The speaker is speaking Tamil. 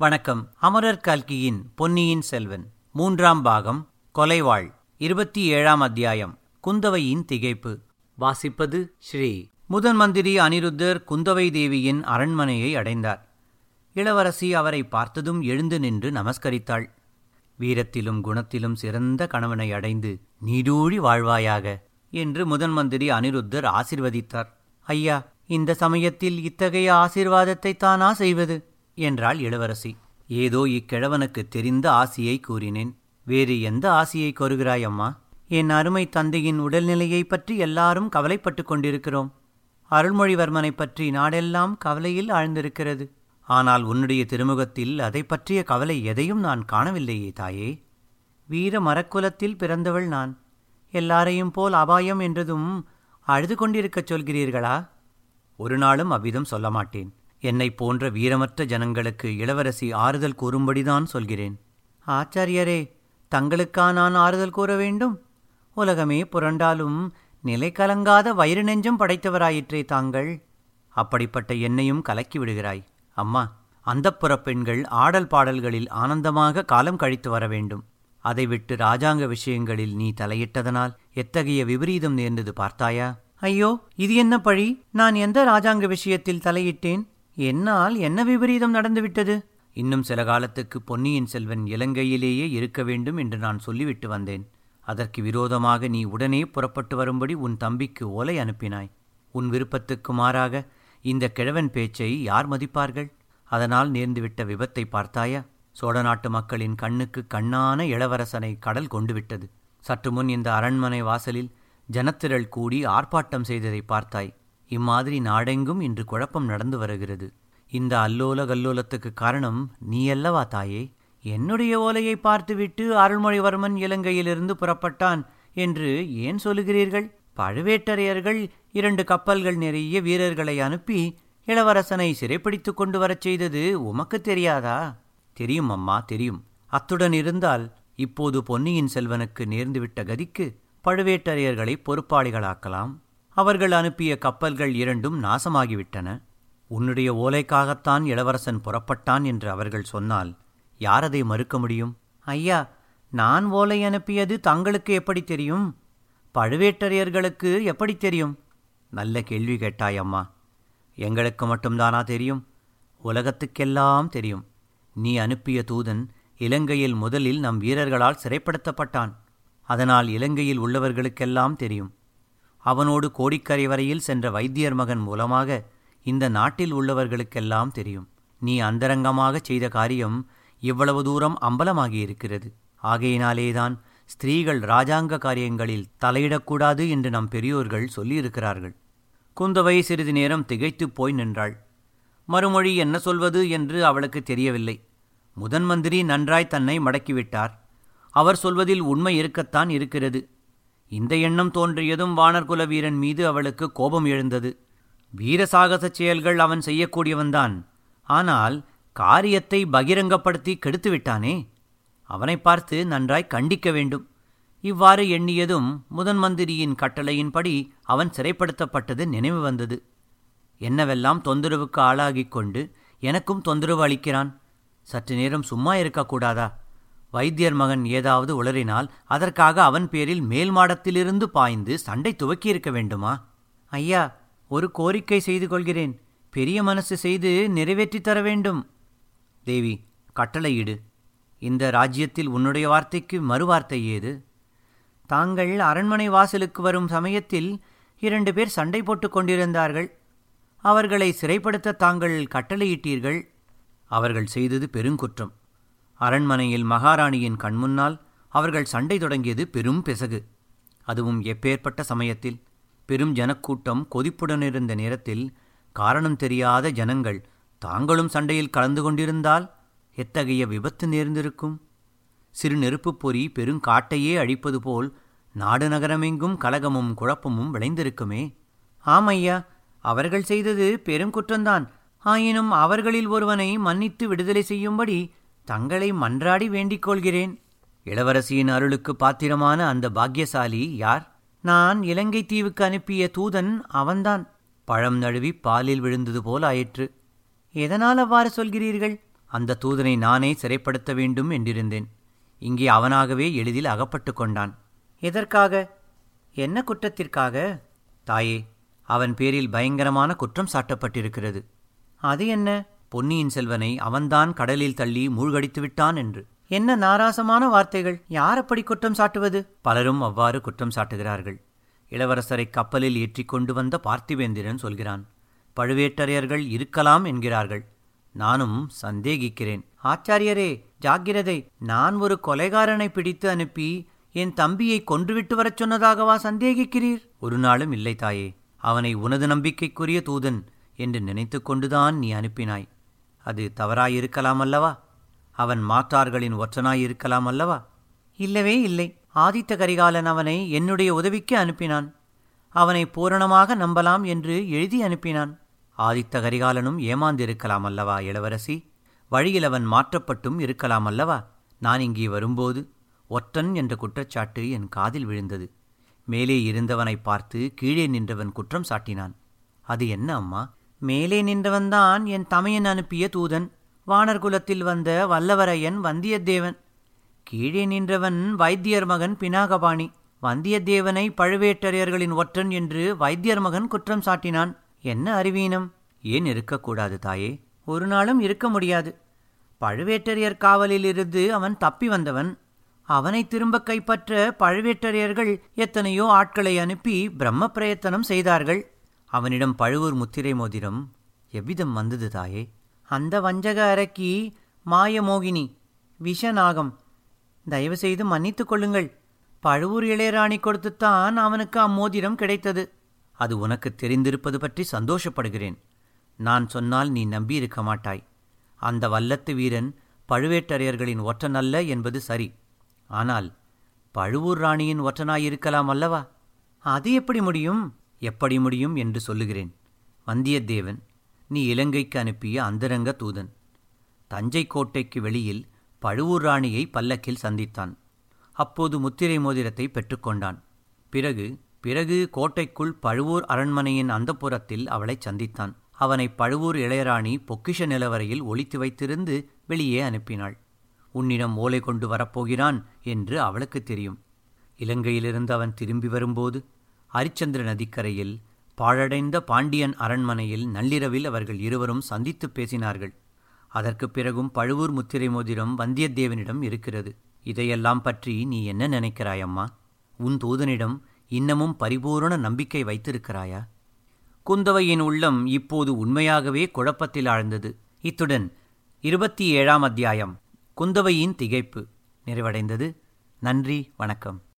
வணக்கம். அமரர் கல்கியின் பொன்னியின் செல்வன் மூன்றாம் பாகம் கொலைவாள் இருபத்தி ஏழாம் அத்தியாயம் குந்தவையின் திகைப்பு. வாசிப்பது ஸ்ரீ. முதன் மந்திரி அனிருத்தர் குந்தவை தேவியின் அரண்மனையை அடைந்தார். இளவரசி அவரை பார்த்ததும் எழுந்து நின்று நமஸ்கரித்தாள். வீரத்திலும் குணத்திலும் சிறந்த கணவனை அடைந்து நீடூழி வாழ்வாயாக என்று முதன் மந்திரி அனிருத்தர் ஆசிர்வதித்தார். ஐயா இந்த சமயத்தில் இத்தகைய ஆசிர்வாதத்தை தானா செய்வது? என்றாள் இளவரசி. ஏதோ இக்கிழவனுக்கு தெரிந்த ஆசியை கூறினேன். வேறு எந்த ஆசியை கோருகிறாய் அம்மா? என் அருமை தந்தையின் உடல்நிலையைப் பற்றி எல்லாரும் கவலைப்பட்டுக் கொண்டிருக்கிறோம். அருள்மொழிவர்மனைப் பற்றி நாடெல்லாம் கவலையில் ஆழ்ந்திருக்கிறது. ஆனால் உன்னுடைய திருமுகத்தில் அதை பற்றிய கவலை எதையும் நான் காணவில்லையே தாயே. வீர மரக்குலத்தில் பிறந்தவள் நான். எல்லாரையும் போல் அபாயம் என்றதும் அழுது கொண்டிருக்கச் சொல்கிறீர்களா? ஒரு நாளும் அவ்விதம் சொல்ல மாட்டேன் என்னைப் போன்ற வீரமற்ற ஜனங்களுக்கு இளவரசி ஆறுதல் கூறும்படிதான் சொல்கிறேன். ஆச்சாரியரே தங்களுக்கா நான் ஆறுதல் கூற வேண்டும்? உலகமே புரண்டாலும் நிலை கலங்காத வயிறு நெஞ்சம் படைத்தவராயிற்றே தாங்கள். அப்படிப்பட்ட என்னையும் கலக்கி விடுகிறாய். அம்மா அந்தப்புறப் பெண்கள் ஆடல் பாடல்களில் ஆனந்தமாக காலம் கழித்து வர வேண்டும். அதை விட்டு ராஜாங்க விஷயங்களில் நீ தலையிட்டதனால் எத்தகைய விபரீதம் நேர்ந்தது பார்த்தாயா? ஐயோ இது என்ன பழி? நான் எந்த ராஜாங்க விஷயத்தில் தலையிட்டேன்? என்னால் என்ன விபரீதம் நடந்துவிட்டது? இன்னும் சில காலத்துக்கு பொன்னியின் செல்வன் இலங்கையிலேயே இருக்க வேண்டும் என்று நான் சொல்லிவிட்டு வந்தேன். அதற்கு விரோதமாக நீ உடனே புறப்பட்டு வரும்படி உன் தம்பிக்கு ஓலை அனுப்பினாய். உன் விருப்பத்துக்கு மாறாக இந்த கிழவன் பேச்சை யார் மதிப்பார்கள்? அதனால் நேர்ந்துவிட்ட விபத்தை பார்த்தாயா? சோழ நாட்டு மக்களின் கண்ணுக்கு கண்ணான இளவரசனை கடல் கொண்டு விட்டது சற்று முன் இந்த அரண்மனை வாசலில் ஜனத்திரள் கூடி ஆர்ப்பாட்டம் செய்ததை பார்த்தாய். இம்மாதிரி நாடெங்கும் இன்று குழப்பம் நடந்து வருகிறது. இந்த அல்லோல கல்லோலத்துக்கு காரணம் நீ அல்லவா தாயே? என்னுடைய ஓலையை பார்த்துவிட்டு அருள்மொழிவர்மன் இலங்கையிலிருந்து புறப்பட்டான் என்று ஏன் சொல்லுகிறீர்கள்? பழுவேட்டரையர்கள் இரண்டு கப்பல்கள் நிறைய வீரர்களை அனுப்பி இளவரசனை சிறைப்பிடித்துக் கொண்டு வரச் செய்தது உமக்கு தெரியாதா? தெரியும் அம்மா தெரியும். அத்துடன் இருந்தால் இப்போது பொன்னியின் செல்வனுக்கு நேர்ந்துவிட்ட கதிக்கு பழுவேட்டரையர்களை பொறுப்பாளிகளாக்கலாம். அவர்கள் அனுப்பிய கப்பல்கள் இரண்டும் நாசமாகிவிட்டன. உன்னுடைய ஓலைக்காகத்தான் இளவரசன் புறப்பட்டான் என்று அவர்கள் சொன்னால் யார் அதை மறுக்க முடியும்? ஐயா நான் ஓலை அனுப்பியது தங்களுக்கு எப்படி தெரியும்? பழுவேட்டரையர்களுக்கு எப்படி தெரியும்? நல்ல கேள்வி கேட்டாய் அம்மா. எங்களுக்கு மட்டும்தானா தெரியும்? உலகத்துக்கெல்லாம் தெரியும். நீ அனுப்பிய தூதன் இலங்கையில் முதலில் நம் வீரர்களால் சிறைப்படுத்தப்பட்டான். அதனால் இலங்கையில் உள்ளவர்களுக்கெல்லாம் தெரியும். அவனோடு கோடிக்கரை வரையில் சென்ற வைத்தியர் மகன் மூலமாக இந்த நாட்டில் உள்ளவர்களுக்கெல்லாம் தெரியும். நீ அந்தரங்கமாக செய்த காரியம் இவ்வளவு தூரம் அம்பலமாகியிருக்கிறது. ஆகையினாலேதான் ஸ்திரீகள் ராஜாங்க காரியங்களில் தலையிடக்கூடாது என்று நம் பெரியோர்கள் சொல்லியிருக்கிறார்கள். குந்தவை சிறிது நேரம் திகைத்துப் போய் நின்றாள். மறுமொழி என்ன சொல்வது என்று அவளுக்கு தெரியவில்லை. முதன் மந்திரி நன்றாய் தன்னை மடக்கிவிட்டார். அவர் சொல்வதில் உண்மை இருக்கத்தான் இருக்கிறது. இந்த எண்ணம் தோன்றியதும் வானர்குல வீரன் மீது அவளுக்கு கோபம் எழுந்தது. வீரசாகசச் செயல்கள் அவன் செய்யக்கூடியவன்தான். ஆனால் காரியத்தை பகிரங்கப்படுத்தி கெடுத்துவிட்டானே? அவனை பார்த்து நன்றாய் கண்டிக்க வேண்டும். இவ்வாறு எண்ணியதும் முதன் மந்திரியின் கட்டளையின்படி அவன் சிறைப்படுத்தப்பட்டது நினைவு வந்தது. என்னவெல்லாம் தொந்தரவுக்கு ஆளாகிக் கொண்டு எனக்கும் தொந்தரவு அளிக்கிறான்? சற்று நேரம் சும்மா இருக்கக்கூடாதா? வைத்தியர் மகன் ஏதாவது உளறினால் அதற்காக அவன் பேரில் மேல் மாடத்திலிருந்து பாய்ந்து சண்டை துவக்கியிருக்க வேண்டுமா? ஐயா ஒரு கோரிக்கை செய்து கொள்கிறேன். பெரிய மனசு செய்து நிறைவேற்றித் தர வேண்டும். தேவி கட்டளையிடு இந்த ராஜ்யத்தில் உன்னுடைய வார்த்தைக்கு மறுவார்த்தை ஏது? தாங்கள் அரண்மனை வாசலுக்கு வரும் சமயத்தில் இரண்டு பேர் சண்டை போட்டுக் கொண்டிருந்தார்கள். அவர்களை சிறைப்படுத்த தாங்கள் கட்டளையிட்டீர்கள். அவர்கள் செய்தது பெருங்குற்றம். அரண்மனையில் மகாராணியின் கண்முன்னால் அவர்கள் சண்டை தொடங்கியது பெரும் பெசகு. அதுவும் எப்பேற்பட்ட சமயத்தில். பெரும் ஜனக்கூட்டம் கொதிப்புடனிருந்த நேரத்தில் காரணம் தெரியாத ஜனங்கள் தாங்களும் சண்டையில் கலந்து கொண்டிருந்தால் எத்தகைய விபத்து நேர்ந்திருக்கும்? சிறு நெருப்புப் பொறி பெருங்காட்டையே அழிப்பது போல் நாடு நகரமெங்கும் கலகமும் குழப்பமும் விளைந்திருக்குமே. ஆமையா அவர்கள் செய்தது பெருங்குற்றந்தான் ஆயினும் அவர்களில் ஒருவனை மன்னித்து விடுதலை செய்யும்படி தங்களை மன்றாடி வேண்டிக் கொள்கிறேன். இளவரசியின் அருளுக்கு பாத்திரமான அந்த பாக்கியசாலி யார்? நான் இலங்கை தீவுக்கு அனுப்பிய தூதன் அவன்தான். பழம் நழுவி பாலில் விழுந்தது போல் ஆயிற்று. எதனால் அவ்வாறு சொல்கிறீர்கள்? அந்த தூதனை நானே சிறைப்படுத்த வேண்டும் என்றிருந்தேன். இங்கே அவனாகவே எளிதில் அகப்பட்டு கொண்டான். எதற்காக? என்ன குற்றத்திற்காக? தாயே அவன் பேரில் பயங்கரமான குற்றம் சாட்டப்பட்டிருக்கிறது. அது என்ன? பொன்னியின் செல்வனை அவன்தான் கடலில் தள்ளி மூழ்கடித்து விட்டான் என்று. என்ன நாராசமான வார்த்தைகள்! யார் அப்படி குற்றம் சாட்டுவது? பலரும் அவ்வாறு குற்றம் சாட்டுகிறார்கள். இளவரசரை கப்பலில் ஏற்றிக் கொண்டு வந்த பார்த்திவேந்திரன் சொல்கிறான் பழுவேட்டரையர்கள் இருக்கலாம் என்கிறார்கள். நானும் சந்தேகிக்கிறேன். ஆச்சாரியரே ஜாக்கிரதை! நான் ஒரு கொலைகாரனை பிடித்து அனுப்பி என் தம்பியை கொன்றுவிட்டு வரச் சொன்னதாகவா சந்தேகிக்கிறீர்? ஒரு நாளும் இல்லை தாயே. அவனை உனது நம்பிக்கைக்குரிய தூதன் என்று நினைத்து கொண்டுதான் நீ அனுப்பினாய். அது தவறாயிருக்கலாம் அல்லவா அவன் மாற்றார்களின் ஒற்றனாயிருக்கலாம் அல்லவா இல்லவே இல்லை. ஆதித்த கரிகாலன் அவனை என்னுடைய உதவிக்கு அனுப்பினான். அவனை பூரணமாக நம்பலாம் என்று எழுதி அனுப்பினான். ஆதித்த கரிகாலனும் ஏமாந்திருக்கலாம் அல்லவா இளவரசி? வழியில் அவன் மாற்றப்பட்டும் இருக்கலாம் அல்லவா நான் இங்கே வரும்போது ஒற்றன் என்ற குற்றச்சாட்டு என் காதில் விழுந்தது. மேலே இருந்தவனை பார்த்து கீழே நின்றவன் குற்றம் சாட்டினான். அது என்ன அம்மா? மேலே நின்றவன்தான் என் தமையன் அனுப்பிய தூதன். வானர்குலத்தில் வந்த வல்லவரையன் வந்தியத்தேவன். கீழே நின்றவன் வைத்தியர் மகன் பினாகபாணி. வந்தியத்தேவனை பழுவேட்டரையர்களின் ஒற்றன் என்று வைத்தியர் மகன் குற்றம் சாட்டினான். என்ன அறிவீனம்? ஏன் இருக்கக்கூடாது தாயே? ஒரு நாளும் இருக்க முடியாது. பழுவேட்டரையர் காவலிலிருந்து அவன் தப்பி வந்தவன். அவனை திரும்ப கைப்பற்ற பழுவேட்டரையர்கள் எத்தனையோ ஆட்களை அனுப்பி பிரம்ம பிரயத்தனம் செய்தார்கள். அவனிடம் பழுவூர் முத்திரை மோதிரம் எவ்விதம் வந்தது தாயே? அந்த வஞ்சக அரக்கி மாயமோகினி விஷநாகம் தயவுசெய்து மன்னித்துக் கொள்ளுங்கள். பழுவூர் இளையராணி கொடுத்துத்தான் அவனுக்கு அம்மோதிரம் கிடைத்தது. அது உனக்கு தெரிந்திருப்பது பற்றி சந்தோஷப்படுகிறேன். நான் சொன்னால் நீ நம்பியிருக்க மாட்டாய். அந்த வல்லத்து வீரன் பழுவேட்டரையர்களின் ஒற்றன் அல்ல என்பது சரி. ஆனால் பழுவூர் ராணியின் ஒற்றனாயிருக்கலாம் அல்லவா? அது எப்படி முடியும்? எப்படி முடியும் என்று சொல்லுகிறேன். வந்தியத்தேவன் நீ இலங்கைக்கு அனுப்பிய அந்தரங்க தூதன். தஞ்சை கோட்டைக்கு வெளியில் பழுவூர் ராணியை பல்லக்கில் சந்தித்தான். அப்போது முத்திரை மோதிரத்தை பெற்றுக்கொண்டான் பிறகு பிறகு கோட்டைக்குள் பழுவூர் அரண்மனையின் அந்தப்புறத்தில் அவளை சந்தித்தான். அவனை பழுவூர் இளையராணி பொக்கிஷ நிலவரையில் ஒளித்து வைத்திருந்து வெளியே அனுப்பினாள். உன்னிடம் ஓலை கொண்டு வரப்போகிறான் என்று அவளுக்கு தெரியும். இலங்கையிலிருந்து அவன் திரும்பி வரும்போது அரிச்சந்திர நதிக்கரையில் பாழடைந்த பாண்டியன் அரண்மனையில் நள்ளிரவில் அவர்கள் இருவரும் சந்தித்து பேசினார்கள். அதற்குப் பிறகும் பழுவூர் முத்திரை மோதிரம் வந்தியத்தேவனிடம் இருக்கிறது. இதையெல்லாம் பற்றி நீ என்ன நினைக்கிறாய் அம்மா உன் தூதனிடம் இன்னமும் பரிபூரண நம்பிக்கை வைத்திருக்கிறாயா? குந்தவையின் உள்ளம் இப்போது உண்மையாகவே குழப்பத்தில் ஆழ்ந்தது. இத்துடன் இருபத்தி ஏழாம் அத்தியாயம் குந்தவையின் திகைப்பு நிறைவடைந்தது. நன்றி வணக்கம்.